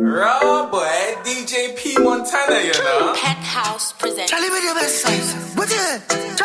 Um, Raw boy, DJ P Montana, you know. Pet House presents. Tell me your best size. What's it?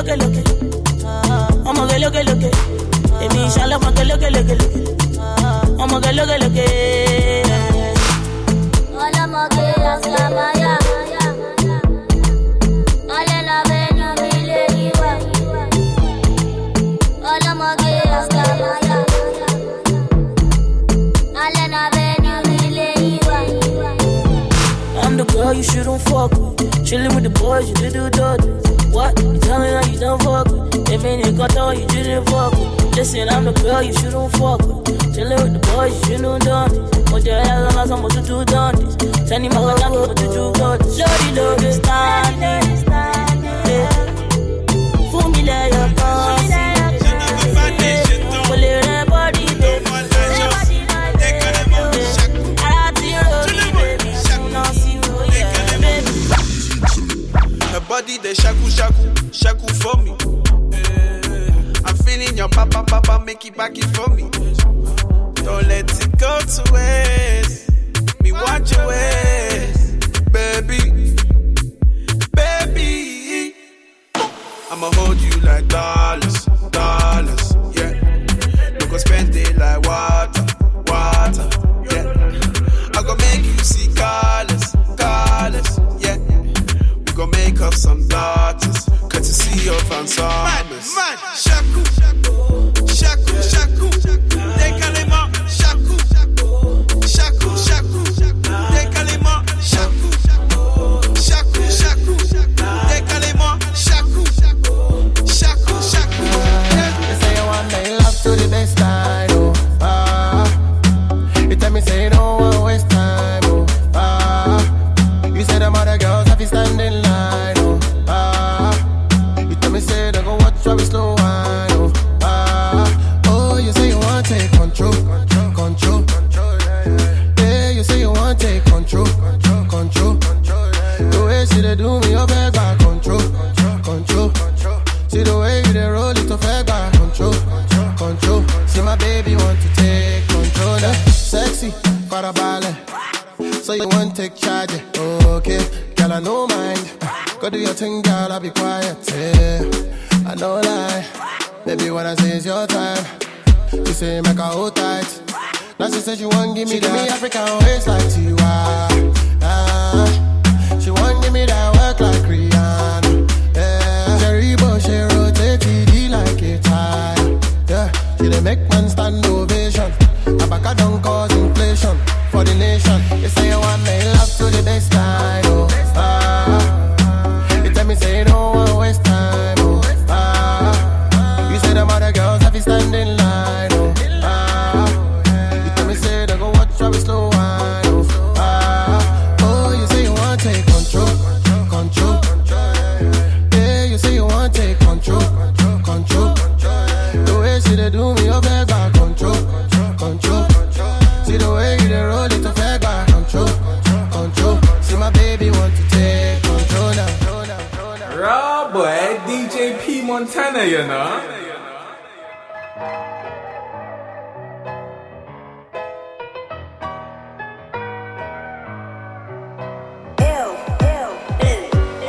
lo que lo que. Vamos lo que lo que. Mi sala lo que lo que. Vamos lo que lo que. Hola. I'm the girl you shouldn't fuck with. Chillin' with the boys, you little dodgy what? You telling her you don't fuck with. If it ain't got down, you didn't fuck with. Listen, I'm the girl you shouldn't fuck with. Chillin' with the boys, you shouldn't done this. What the hell am I supposed to do done this? Tell me my life, what to do done this. Lordy, don't understand it. Fool me there, Back in from.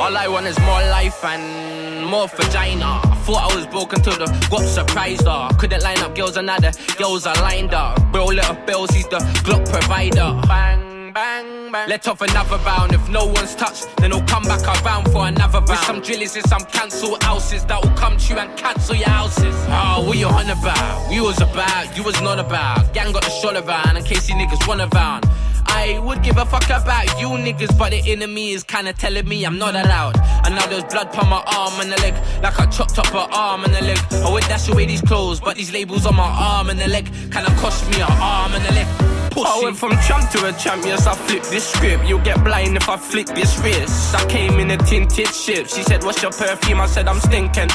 All I want is more life and more vagina. I thought I was broken till the got surprised her. Couldn't line up girls now girls are lined up. Bro, little bills, he's the Glock provider. Bang, bang, bang. Let off another round. If no one's touched, then I'll come back around for another round. With some drillies and some cancel houses that will come to you and cancel your houses. Oh, what you on about? We was about, you was not about. Gang got the shot around in case you niggas run around. I would give a fuck about you niggas, but the enemy is kinda telling me I'm not allowed. And now there's blood on my arm and the leg, like I chopped up her arm and the leg. I would dash away these clothes, but these labels on my arm and the leg kinda cost me an arm and the leg. Pussy. I went from champ to a champ, yes, I flipped this script. You'll get blind if I flick this wrist. I came in a tinted ship. She said, What's your perfume? I said, I'm stinking.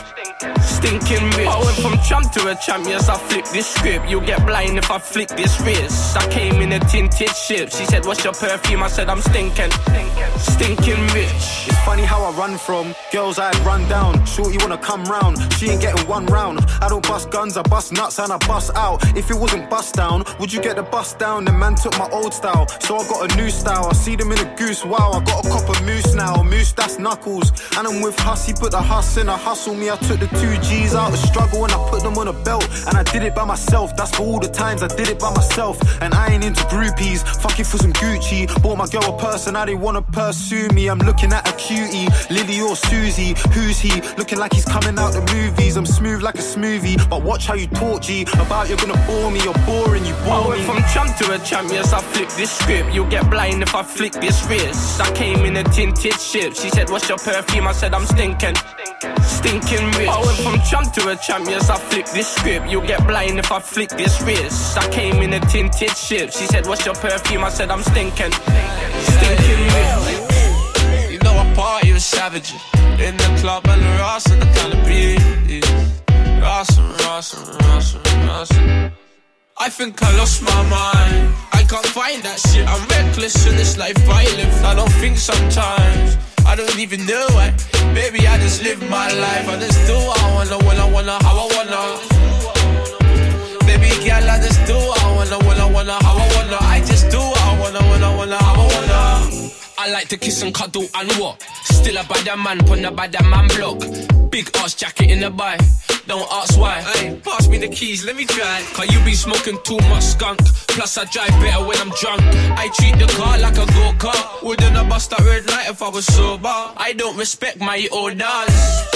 Stinking rich. I went from champ to a champ, yes, I flipped this script. You'll get blind if I flick this wrist. I came in a tinted ship. She said, What's your perfume? I said, I'm stinking. Stinking rich. It's funny how I run from girls I'd run down. Shorty wanna come round, she ain't getting one round. I don't bust guns, I bust nuts and I bust out. If it wasn't bust down, would you get the bust down? The man took my old style, so I got a new style. I see them in a goose, wow, I got a copper moose now. Moose, that's knuckles. And I'm with Huss, he put the Huss in a hustle. Me, I took the two G's out of struggle and I put them on a belt. And I did it by myself, that's for all the times I did it by myself. And I ain't into groupies, fucking for some Gucci. Bought my girl a person, now they wanna pursue me. I'm looking at a cutie, Lily or Susie. Who's he? Looking like he's coming out the movies. I'm smooth like a smoothie, but watch how you talk, G. About you're gonna bore me, you're boring, you I bore went me. from champ to a champ, yes, I flipped this script. You'll get blind if I flick this wrist. I came in a tinted ship. She said, What's your perfume? I said, I'm stinking. Stinking rich. I went from champ to a champ, yes, I flipped this script. You'll get blind if I flick this wrist. I came in a tinted ship. She said, What's your perfume? I said, I'm stinking. Stinking rich. You know I party with savages In the club and the Ross and the beat Ross and Ross and Ross and Ross I think I lost my mind I can't find that shit I'm reckless in this life I live I don't think sometimes I don't even know it Baby I just live my life I just do what I wanna when I wanna how I wanna Baby girl, I just do what I wanna, when I wanna, how I wanna. I just do what I wanna, when I wanna, how I wanna. I like to kiss and cuddle and what? Still a bad man, put a bad man block. Big ass jacket in the bike. Don't ask why. Hey, pass me the keys, let me try. Cause you be smoking too much skunk. Plus I drive better when I'm drunk. I treat the car like a go-kart. Wouldn't I bust that red light if I was sober? I don't respect my orders.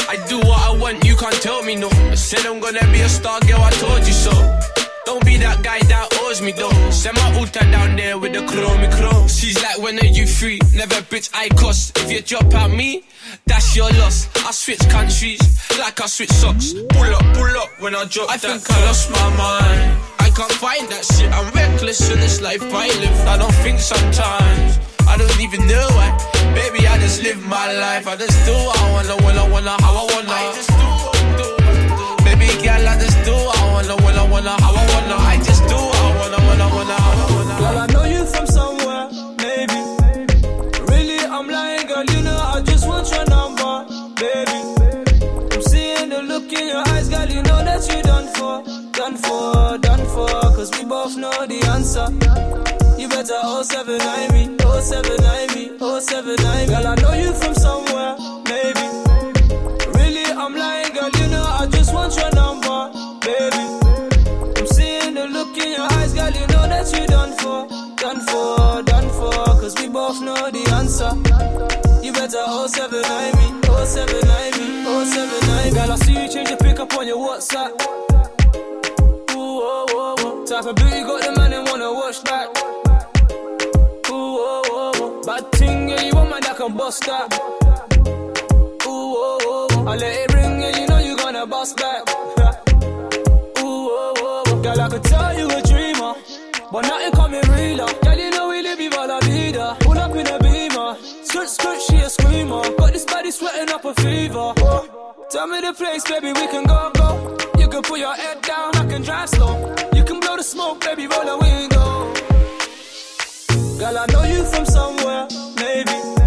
I do what I want, you can't tell me no. I said I'm gonna be a star girl, I told you so. Don't be that guy that owes me though. Send my ultra down there with the chromey chrome. She's like, when are you free? Never bitch, I cost. If you drop out me, that's your loss. I switch countries like I switch socks. Pull up, pull up when I drop I that think I lost my mind. I can't find that shit. I'm reckless in this life I live. I don't think sometimes. I don't even know why. Baby, I just live my life. I just do what I wanna, when I wanna, how I wanna. I just do I do. Baby girl, I just do I wanna, wanna, how I wanna. I just do I wanna, I wanna, how I wanna. Girl, I know you from somewhere, maybe. Really, I'm lying, girl. You know I just want your number, baby. I'm seeing the look in your eyes, girl. You know that you done for, done for, done for. Cause we both know the answer. You better 079 me, 079 me, 079 me. Girl, I know you from somewhere, for, done for, done for. Cause we both know the answer. You better 079 me, 079 me, 079 me. Girl, I see you change your pick up on your WhatsApp. Ooh, oh, oh, oh. Type of beauty got the man and wanna watch back. Ooh, oh, oh, oh. Bad thing, yeah, you want man that can bust that. Ooh, oh, oh, oh. I let it ring, and you know you gonna bust back. Ooh, oh, oh, oh. Girl, I could tell you a dreamer, but nothing she a. Got this body sweating up a fever. Tell me the place, baby, we can go, go. You can put your head down, I can drive slow. You can blow the smoke, baby, roll the window. Girl, I know you from somewhere, maybe.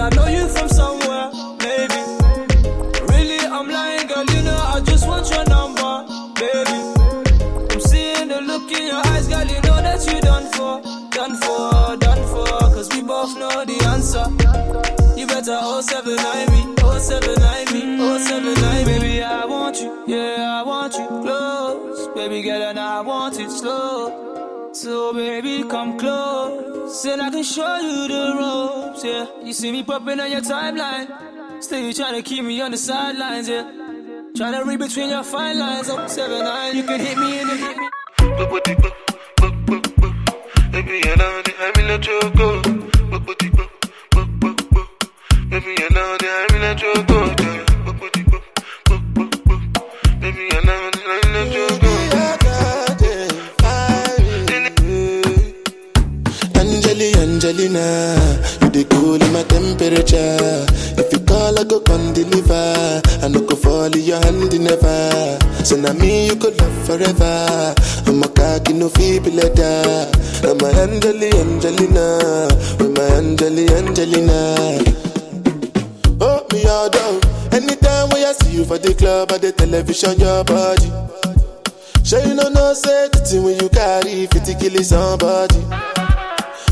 I know you from somewhere, maybe. Really, I'm lying, girl. You know I just want your number, baby. I'm seeing the look in your eyes, girl. You know that you done for, done for, done for. Cause we both know the answer. You better 079 me, 079 me, 079 Baby, I want you, yeah, I want you close. Baby girl, and I want it slow. So baby, come close, and I can show you the ropes, yeah. You see me popping on your timeline, still you trying to keep me on the sidelines, yeah. Trying to read between your fine lines, oh, seven nine, you can hit me in the hit me. Baby, I know that I'm in a choco. Baby, I know that I'm in a choco. Baby, I know that I'm in a choco. Angelina, you the cool in my temperature. If you call, I go come deliver. I no go fall in your hand never. So now me you could love forever. I'm a cocky no feeble letter. I'm a Angeli, Angelina, with my Angeli, Angelina. Oh me all down. Anytime when I see you for the club or the television, your body. Sure you know no say the thing when you carry 50 kill somebody.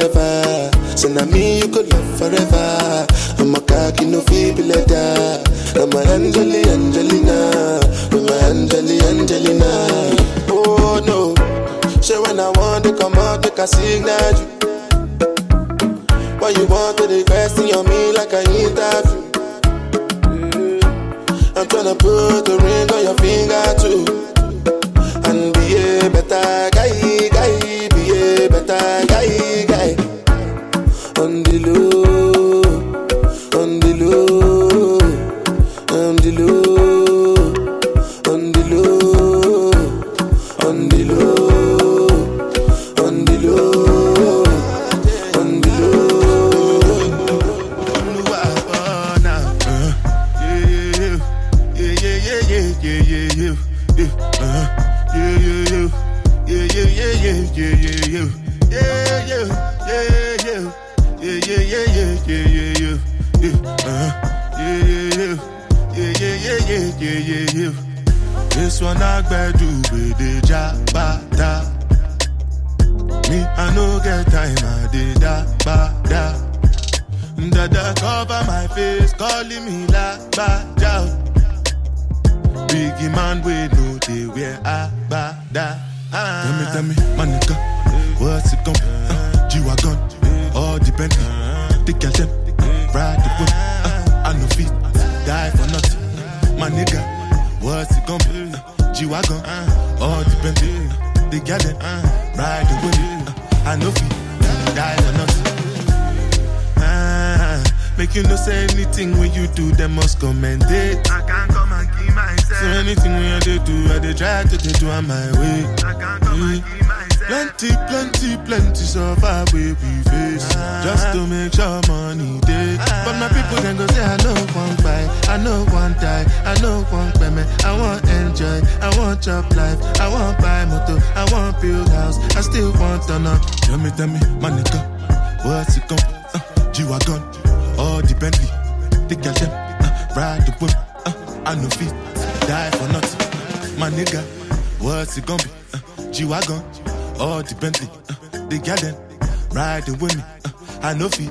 never. So now me you could love forever. I'm a cocky no feeble letter. I'm a Angeli Angelina, I'm a Angeli Angelina. Oh no, say when I want to come out, make a signal you. Why you want to question on me like I interview? Mm. I'm tryna put the ring on your finger too. Calling me la ba da. Biggie man, we know they wear a ba da. Tell me, tell me, my you no say anything when you do, them must commend it. I can't come and keep myself. So anything when I do, I dey try to dey do on my way. I can't come and keep myself. Plenty, plenty, plenty suffer we we face just to make sure money day. But my people can go say I know one buy, I know one die, I know one payment. I want enjoy, I want chop life, I want buy motor, I want build house, I still want to know. Tell me, tell me, my nigga, what's it gon' uh, G-Wagon, Bentley, the girl them, uh, ride the whip, uh, I know fit, die for nothing. My nigga, what's it gonna be? Uh, G-Wagon, all the Bentley, uh, the girl them, riding with me, uh, I know fit,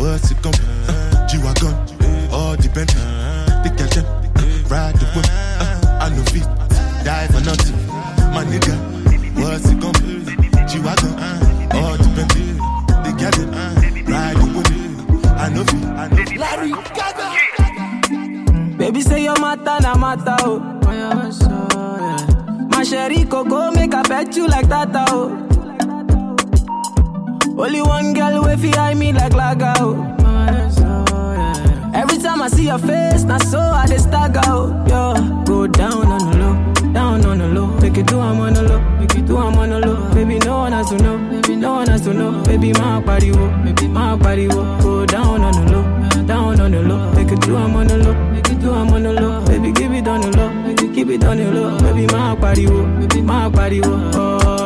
what's it gonna be? Uh, G-Wagon, all. The girl them, ride the whip, uh, I know feet, die for nothing. My nigga, what's it gonna be? G-Wagon, all. The girl them, ride the whip, I know feet, I know feet. Larry Baby say your matter na matter oh. My sherry coco make I bet you like that oh. Only one girl way fi eye me like laga oh. Every time I see your face, na so I dey stagger oh. Yo, go down on the low, down on the low. Make it do I'm on the low, make it do I'm on the low. Baby no one has to know, baby no one has to know. Baby my body wo, baby my body wo. Go down on the low, down on the low. Make it do I'm on the low, make it do I'm on the low. Baby give it on the low, it keep it on the low. Baby my body wo, baby my body wo. Oh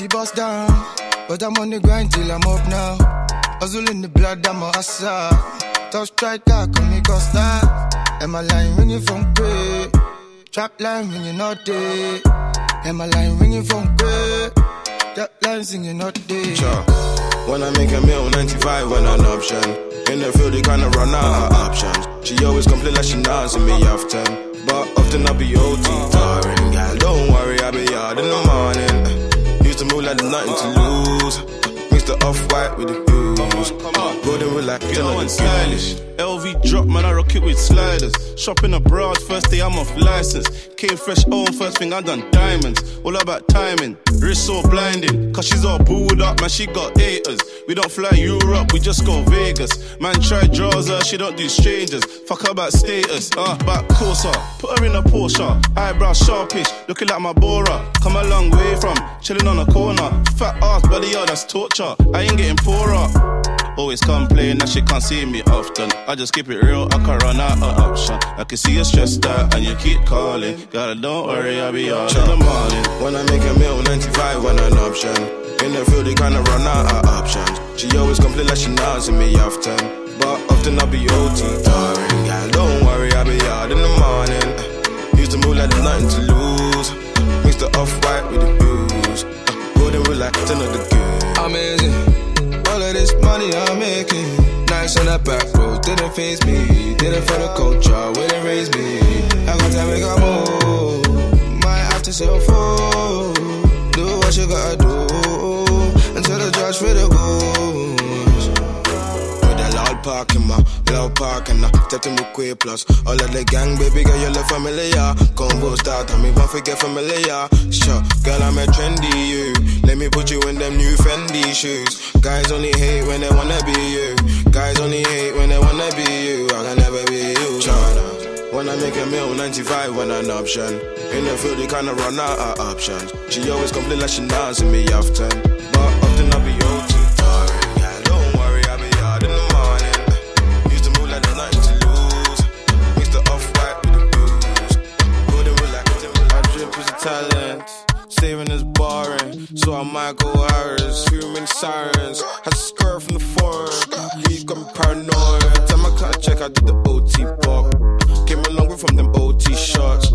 the bust down, but I'm on the grind till I'm up now. Hustle in the blood, I'm a hustler. Tough striker, come me costa. Am I line ringing from great? Trap line ringing not day. Am I line ringing from great? That line singing not day. Sure. When I make a meal, 95 when an option. In the field, they kinda run out of options. She always complain like she dancing me often. But often I be OT tiring. Don't worry, I be out in the morning. To move like there's nothing to lose. The off white with the hues. Golden with like You 10 know of stylish. LV drop, man, I rock it with sliders. Shopping abroad, first day I'm off license. Came fresh home, first thing I done diamonds. All about timing, wrist so blinding. Cause she's all booed up, man, she got haters. We don't fly Europe, we just go Vegas. Man, try draws her, she don't do strangers. Fuck her about status, uh, back Corsa. Put her in a Porsche, eyebrow sharpish, looking like my Bora. Come a long way from chilling on a corner. Fat ass, buddy, yo, that's torture. I ain't getting poorer. Always complain that she can't see me often. I just keep it real, I can't run out of option. I can see you stressed out and you keep calling. Gotta don't worry, I'll be on in the morning. When I make a meal, 95 when an option. In the field, they kinda run out of options. She always complain like she nods me often. But often I'll be OT, darling. Yeah, don't worry, I'll be out in the morning. Used to move like there's nothing to lose. Mix the off white with the blues. Uh, golden rule like 10 of the good. All of this money I'm making. Nice on that back road, didn't phase me. Did it for the culture, wouldn't raise me. I got to make a move. Might have to sell food. Do what you gotta do. Until the judge for the goals. Park in my loud park and I step to me quick plus all of the gang, baby girl, you look familiar. Convo start, and me won't forget familiar. Sure, girl, I'm a trendy you. Let me put you in them new Fendi shoes. Guys only hate when they wanna be you. Guys only hate when they wanna be you. I can never be you. China. When I make a meal, 95 when an option. In the field, you kinda run out of options. She always complain like she nods me often talent. Saving is boring, so I'm Michael Harris. Many sirens. To skirt from the foreign. He got paranoid. Time I cut a check, I did the OT pop. Came a long from them OT shots.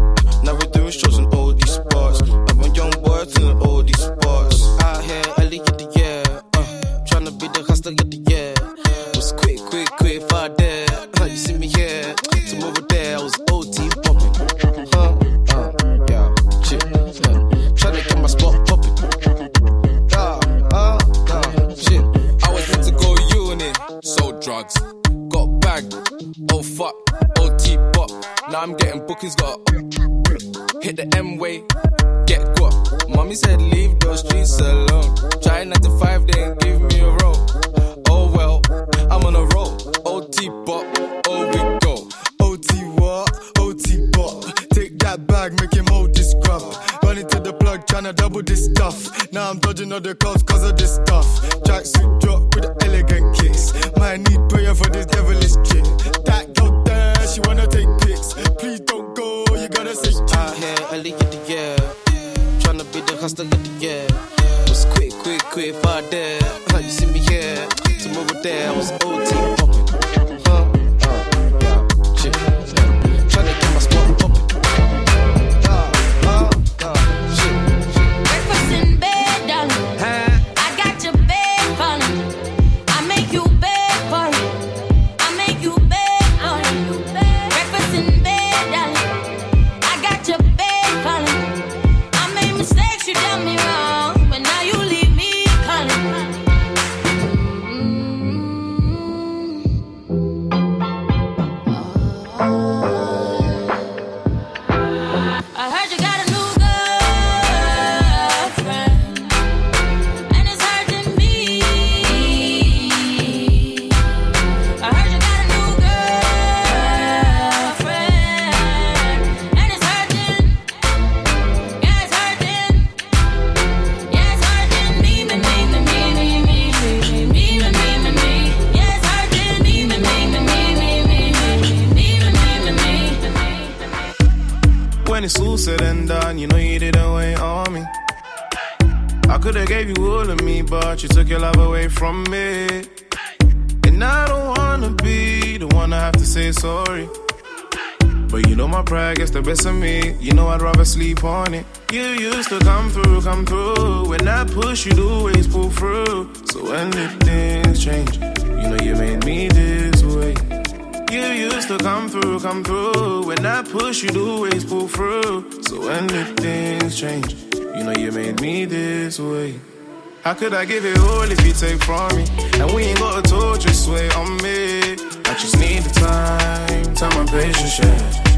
My pride gets the best of me. You know I'd rather sleep on it. You used to come through, come through. When I push, you'd always pull through. So when did things change? You know you made me this way. You used to come through, come through. When I push, you'd always pull through. So when did things change? You know you made me this way. How could I give it all if you take from me? And we ain't got a torture sway on me. I just need the time, time and patience, yeah.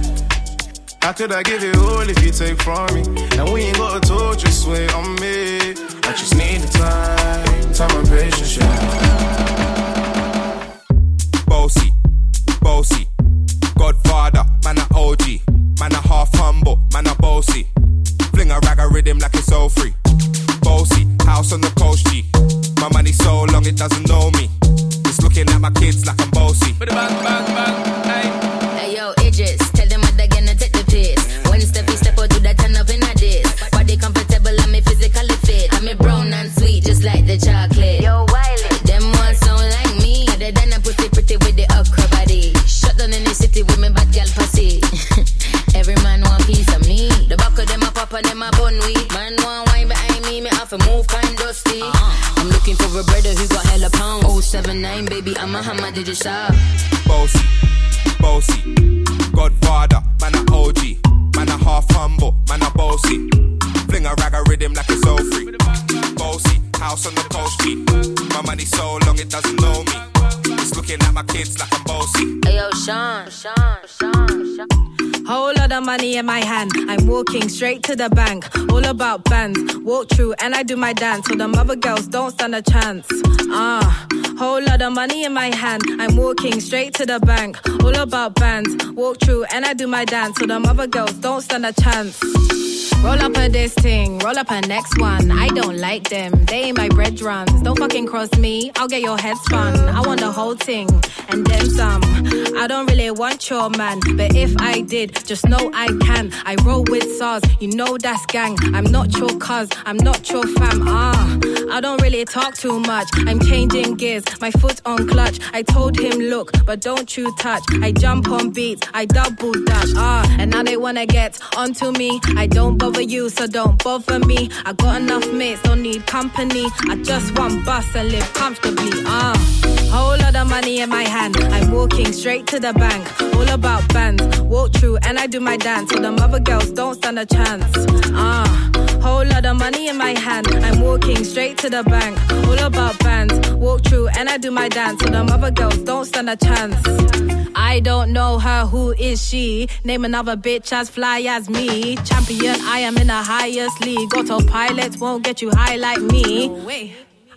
How could I give it all if you take from me? And we ain't got a torture sway on me. I just need the time, time and patience, yeah. Bossy, bossy. Godfather, man a OG. Man a half humble, man a bossy. Fling a rag a rhythm like it's all free. Bossy, house on the coast G. My money so long it doesn't know me. It's looking at my kids like I'm bossy. Bang, bang, bang, of them a pop and them a bun weed. Man want wine behind me, me have to move kind dusty. Uh-huh. I'm looking for a brother who got hella pounds. 079, baby, I'm a hammer, did you shop? Bossy, bossy. Godfather, man a OG. Man a half humble, man a bossy. Fling a rag a rhythm like it's all free. Bossy, house on the coast G. My money so long it doesn't know me. It's looking at my kids like I'm bossy. Hey yo, Sean, Sean, Sean, Sean. Whole lot of money in my hand. I'm walking straight to the bank. All about bands. Walk through and I do my dance. So the mother girls don't stand a chance. Ah, whole lot of money in my hand. I'm walking straight to the bank. All about bands. Walk through and I do my dance. So the mother girls don't stand a chance. Roll up a this thing, roll up a next one. I don't like them, they ain't my bread runs. Don't fucking cross me, I'll get your head spun. I want the whole thing, and then some. I don't really want your man, but if I did, just know I can. I roll with SARS, you know that's gang. I'm not your cuz, I'm not your fam. Ah, I don't really talk too much. I'm changing gears, my foot on clutch. I told him, look, but don't you touch. I jump on beats, I double dash. Ah, and now they wanna get onto me. I don't bother you, so don't bother me. I got enough mates, don't need company. I just want bus and live comfortably. Ah, whole lot of money in my hand. I'm walking straight to the bank. All about bands. Walk through and I do my dance. So the mother girls don't stand a chance. Ah, whole lot of money in my hand. I'm walking straight to the bank. All about bands. Walk through and I do my dance. So the mother girls don't stand a chance. I don't know her, who is she? Name another bitch as fly as me. Champion, I am in the highest league. Autopilot won't get you high like me.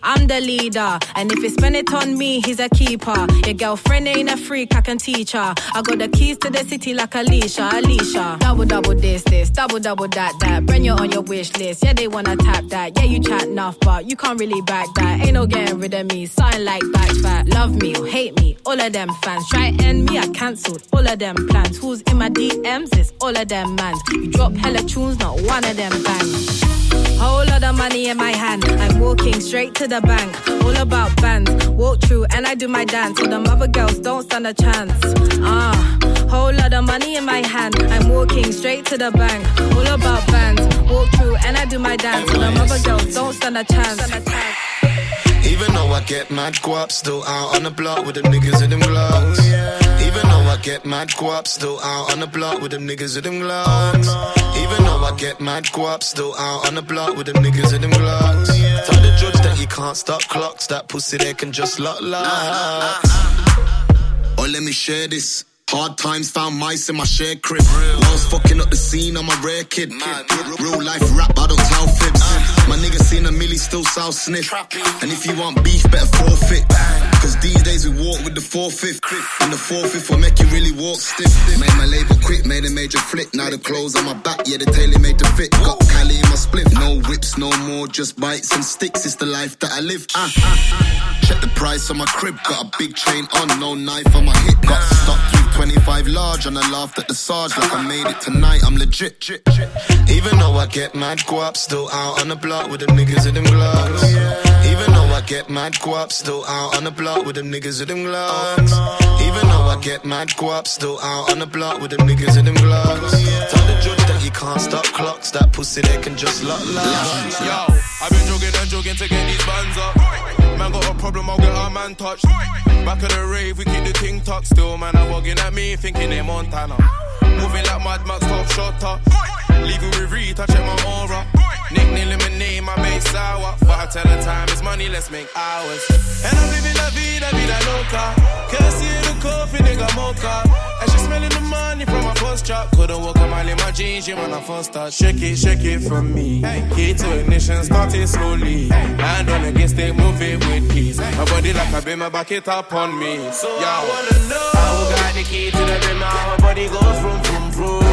I'm the leader, and if you spend it on me, he's a keeper. Your girlfriend ain't a freak, I can teach her. I got the keys to the city like Alicia, Alicia. Double, double this, this, double, double that, that. Bring you on your wish list, yeah, they wanna tap that. Yeah, you chat enough, but you can't really back that. Ain't no getting rid of me, something like back fat. Love me or hate me, all of them fans. Try end me, I cancelled all of them plans. Who's in my DMs? It's all of them mans. You drop hella tunes, not one of them bangs. Whole lot of money in my hand. I'm walking straight to the bank. All about bands. Walk through and I do my dance. So the mother girls don't stand a chance. Ah, whole lot of money in my hand. I'm walking straight to the bank. All about bands. Walk through and I do my dance. So the mother girls don't stand a chance. Even though I get mad guap, still out on the block with them niggas in them gloves. Even though I get mad guap, still out on the block with them niggas in them gloves. Even though I get mad guap, still out on the block with them niggas in them gloves. Tell the judge that he can't stop clocks, that pussy there can just lock locks. Oh, let me share this. Hard times found mice in my shared crib. Whilst fucking up the scene, I'm a rare kid. Real life rap, I don't tell fibs. My nigga seen a milli, still south sniff. And if you want beef, better forfeit. Cause these days we walk with the four fifth. And the four fifth will make you really walk stiff. Made my label quick, made a major flip. Now the clothes on my back, yeah, the tailor made the fit. Got Cali in my split. No whips, no more, just bites and sticks. It's the life that I live. Ah, ah, ah. Check the price on my crib, got a big chain on, no knife on my hip. Got stock 25 large and I laughed at the Sarge like I made it tonight. I'm legit. Even though I get mad guap, still out on the block with them niggas in them gloves. Oh, Even though I get mad guap, still out on the block with them niggas in them gloves. Oh, Even though I get mad guap, still out on the block with them niggas in them gloves. Oh, Tell the judge that he can't stop clocks, that pussy there can just lock locks. Yo, I've been jogging and jogging to get these bands up. Man got a problem, I'll get our man touched. Back of the rave, we keep the ting tucked. Still, man, I'm walking at me, thinking they Montana. Moving like Mad Max, top shotter. Leaving with Rita, check my aura. Nickname lemonade, my base sour. But I tell her time is money, let's make hours. And I'm living la vida, vida loca. Courtesy of the coffee, nigga mocha. And she smelling the money from my first drop. Couldn't walk a mile in my jeans, yeah, when I first start. Shake it, shake it from me. Key to ignition, start it slowly. Hand on against it, move it with ease. My body like a beam, back it up on me. So Yo, I wanna know how got the key to the how my body goes from from from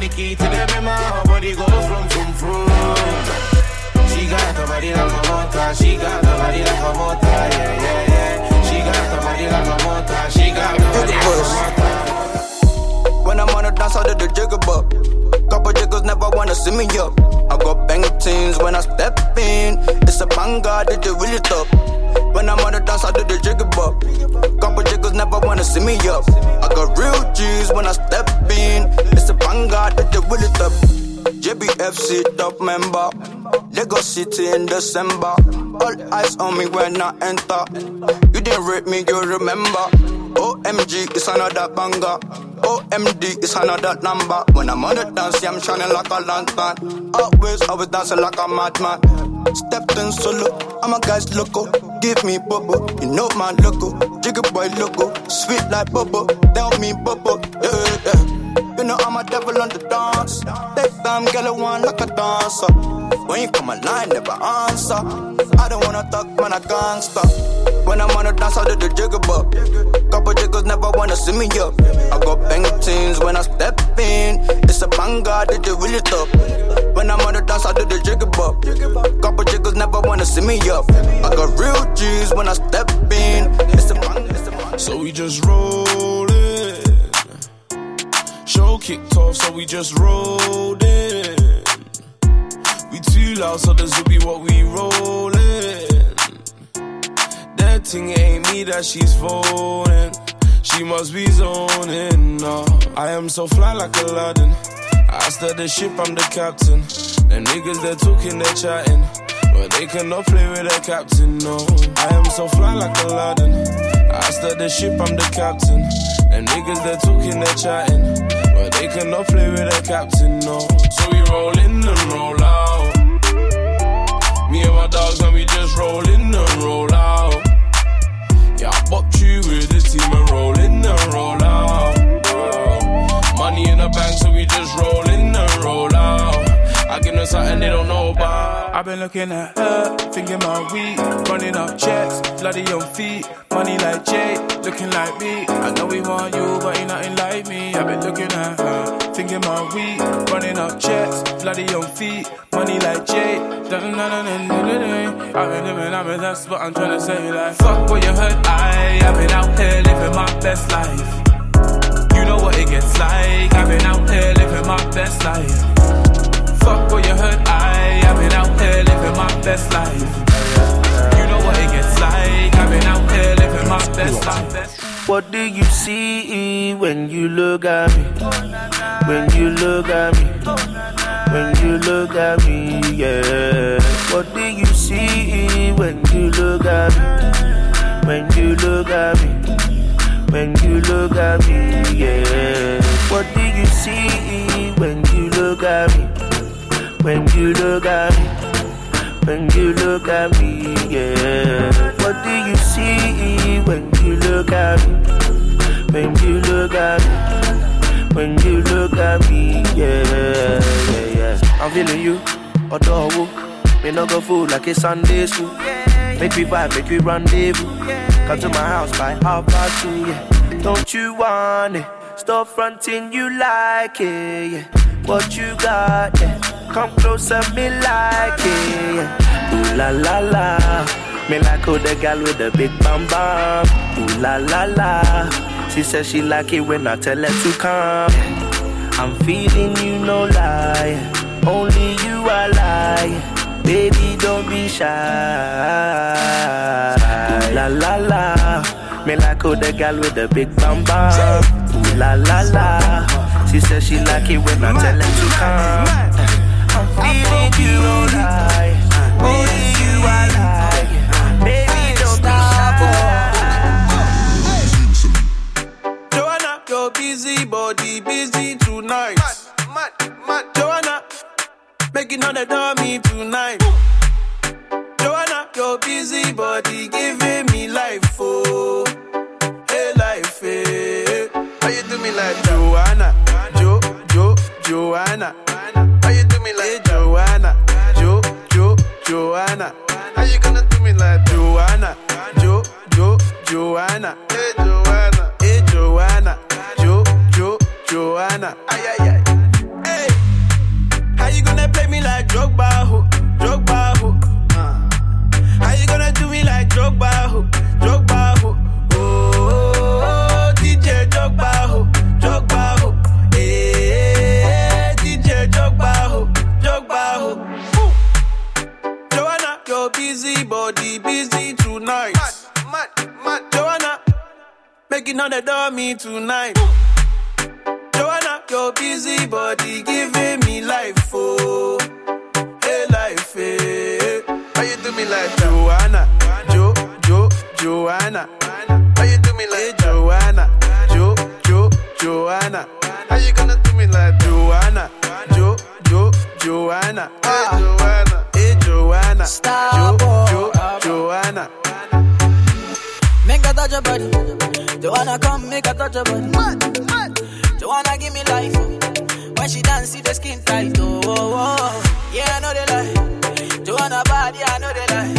the key to the bimmer, her body goes from from from. She got the body like a motor, she got the body like a motor, yeah yeah yeah. She got the body like a motor, she got the body like a motor. When I'm on the dance, I do the jigger bop wanna see me up. I got bang teams when I step in. It's a banger, did you really top? When I'm on the dance, I do the jigger bop. Couple jiggers never wanna see me up. I got real G's when I step in. It's a banger, did you really top? JBFC top member. Lagos City in December. All eyes on me when I enter. You didn't rate me, you remember. OMG, it's another banger. OMD, it's another number. When I'm on the dance, yeah, I'm shining like a lantern. Always, always dancing like a madman. Stepped in solo, I'm a guy's loco. Give me bubble, you know my loco. Jigger boy loco, sweet like bubble. Tell me bubble, yeah, yeah. You know I'm a devil on the dance. Take time, girl, I want like a dancer. When you come online, never answer. I don't wanna talk, man, I gangster. When I'm on the dance, I do the jigger bop. Couple jiggers never wanna see me up. I got bang teams when I step in. It's a banger, did you really top? When I'm on the dance, I do the jigger bop. Couple jiggers never wanna see me up. I got real G's when I step in. It's a banger, it's a banger. So we just roll it. Show kicked off, so we just rolled in. We too loud, so this will be what we rollin'. That thing ain't me that she's phoning. She must be zoning. No, I am so fly like Aladdin. I start the ship, I'm the captain. Them niggas they're talking, they're chatting. But they cannot play with the captain, no. I am so fly like Aladdin. I start the ship, I'm the captain. Them niggas they're talking, they're chatting. But they cannot play with the captain, no. So we roll in and roll out. Me and my dogs, and we just roll in and roll out. Yeah, I bopped you with the team and roll in and roll out. Money in the bank, so we just roll in and roll out. I give them something they don't know about. I've been looking at her, thinking my weed, running up checks, bloody on feet, money like Jay, looking like me. I know we want you, but ain't nothing like me. I've been looking at her, thinking my weed, running up checks, bloody on feet, money like Jay. I've been living, I've been that's what I'm trying to say. Like, fuck what you heard, I, I've been out here living my best life. You know what it gets like. I've been out here living my best life. Fuck what you heard, I, I've been out here living my best life. You know what it gets like. I've been out here living my best life. What do you see when you look at me? When you look at me? When you look at me, yeah. What do you see when you look at me? When you look at me? When you look at me, yeah. What do you see when you look at me? When you look at me? When you look at me, yeah. What do you see when you look at me? When you look at me? When you look at me, yeah, yeah, yeah. I'm feeling you, adore Me no go fool like it's Sunday school. Make me vibe, make me rendezvous. Come to my house by half past two, yeah. Don't you want it? Stop fronting, you like it, yeah. What you got, yeah. Come closer, me like it, yeah. Ooh la la la. Me like how the girl with the big bam bam. Ooh la la la. She says she like it when I tell her to come. I'm feeling you, no lie. Only you I lie. Baby, don't be shy. La la la. Me like how the girl with the big bam bam. Ooh la la la. She says she like it when I tell her to come. I'm feeling you, no lie. Making all the dummy tonight. Joanna, your busy body giving me life, oh, hey life, hey. How you do me like Joanna, Jo, Jo, Joanna? How you do me like eh, hey, Joanna, Jo, Jo, Joanna? How you gonna do me like Joanna, Jo, Jo, Joanna? Hey Joanna, hey Joanna, Jo, Jo, Joanna? Ay ay ay. Drogba who, Drogba who. Uh. How you gonna do me like Drogba who, Drogba who? Oh, oh, oh, oh DJ Drogba who, Drogba who. Eh, hey, DJ Drogba who, Drogba who. Ooh. Joanna, your busy body busy tonight. Mad, mad, mad. Joanna, making all the dummy tonight. Ooh. Joanna, your busy body giving me life, oh life, hey. How you do me like Joanna, Jo, Jo, Joanna? How you do me like eh, Joanna, Jo, Jo, Joanna? How you gonna do me like Joanna, Jo, Jo, Joanna? Hey Joanna, hey Joanna, Jo, Jo, Joanna. Make a touch your body. Joanna, come make a touch your body. Joanna, give me life. Oh. When she dance, see the skin tight. Oh, oh, oh. yeah, I know they lie. Joanna body, I know they lie.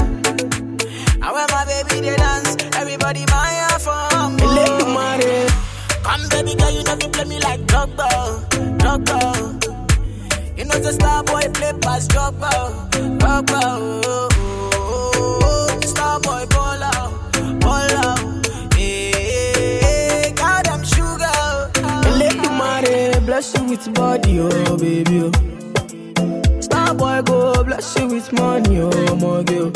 And when my baby they dance, everybody my. Oh. Come baby girl, you know you play me like Drogba, Drogba. You know the star boy play pass Drogba, Drogba. Oh, oh, oh, oh. Star boy ball bless you with body, oh baby. Oh. Star boy go bless you with money, oh my girl.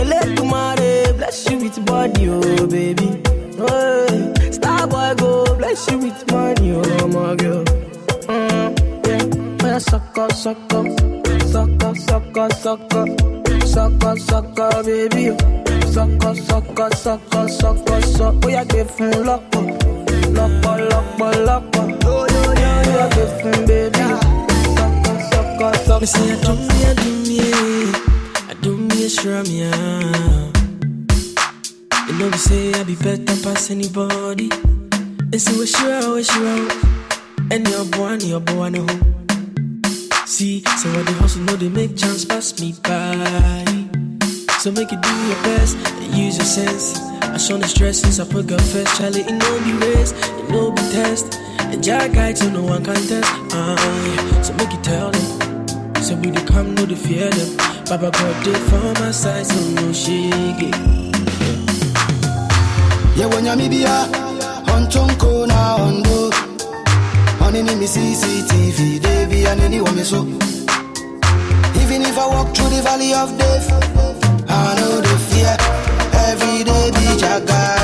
Eledumare bless you with body, oh baby. Oh, star boy go bless you with money, oh my girl. Mm, yeah, suck up, suck up, suck up, suck up, suck up, suck up, suck up, baby. Suck up, suck up, suck up, suck up, suck up. Oh yeah, give fun lọ́pọ̀, lọ́pọ̀, lọ́pọ̀, lọ́pọ̀. Oh yeah, baby. Do me, I do me, I do me, ah. You know, me say I be better pass anybody. And say, we sure, we sure. And your boy, and your boy, no. See, so what the hustle know they make chance pass me by. So make you do your best and use your sense. I show the stress since I put God first. Charlie, it no be race, it no be test. And Jack guide so no one can test. Uh, yeah. So make you tell them. So we dey come, no dey fear them. Baba God dey for my side, so no shake Yeah, when you're Mibia, on Chonko na Ondo. On any CCTV, they be an anyone me so. Even if I walk through the valley of death, I know the fear. Every day be your guide.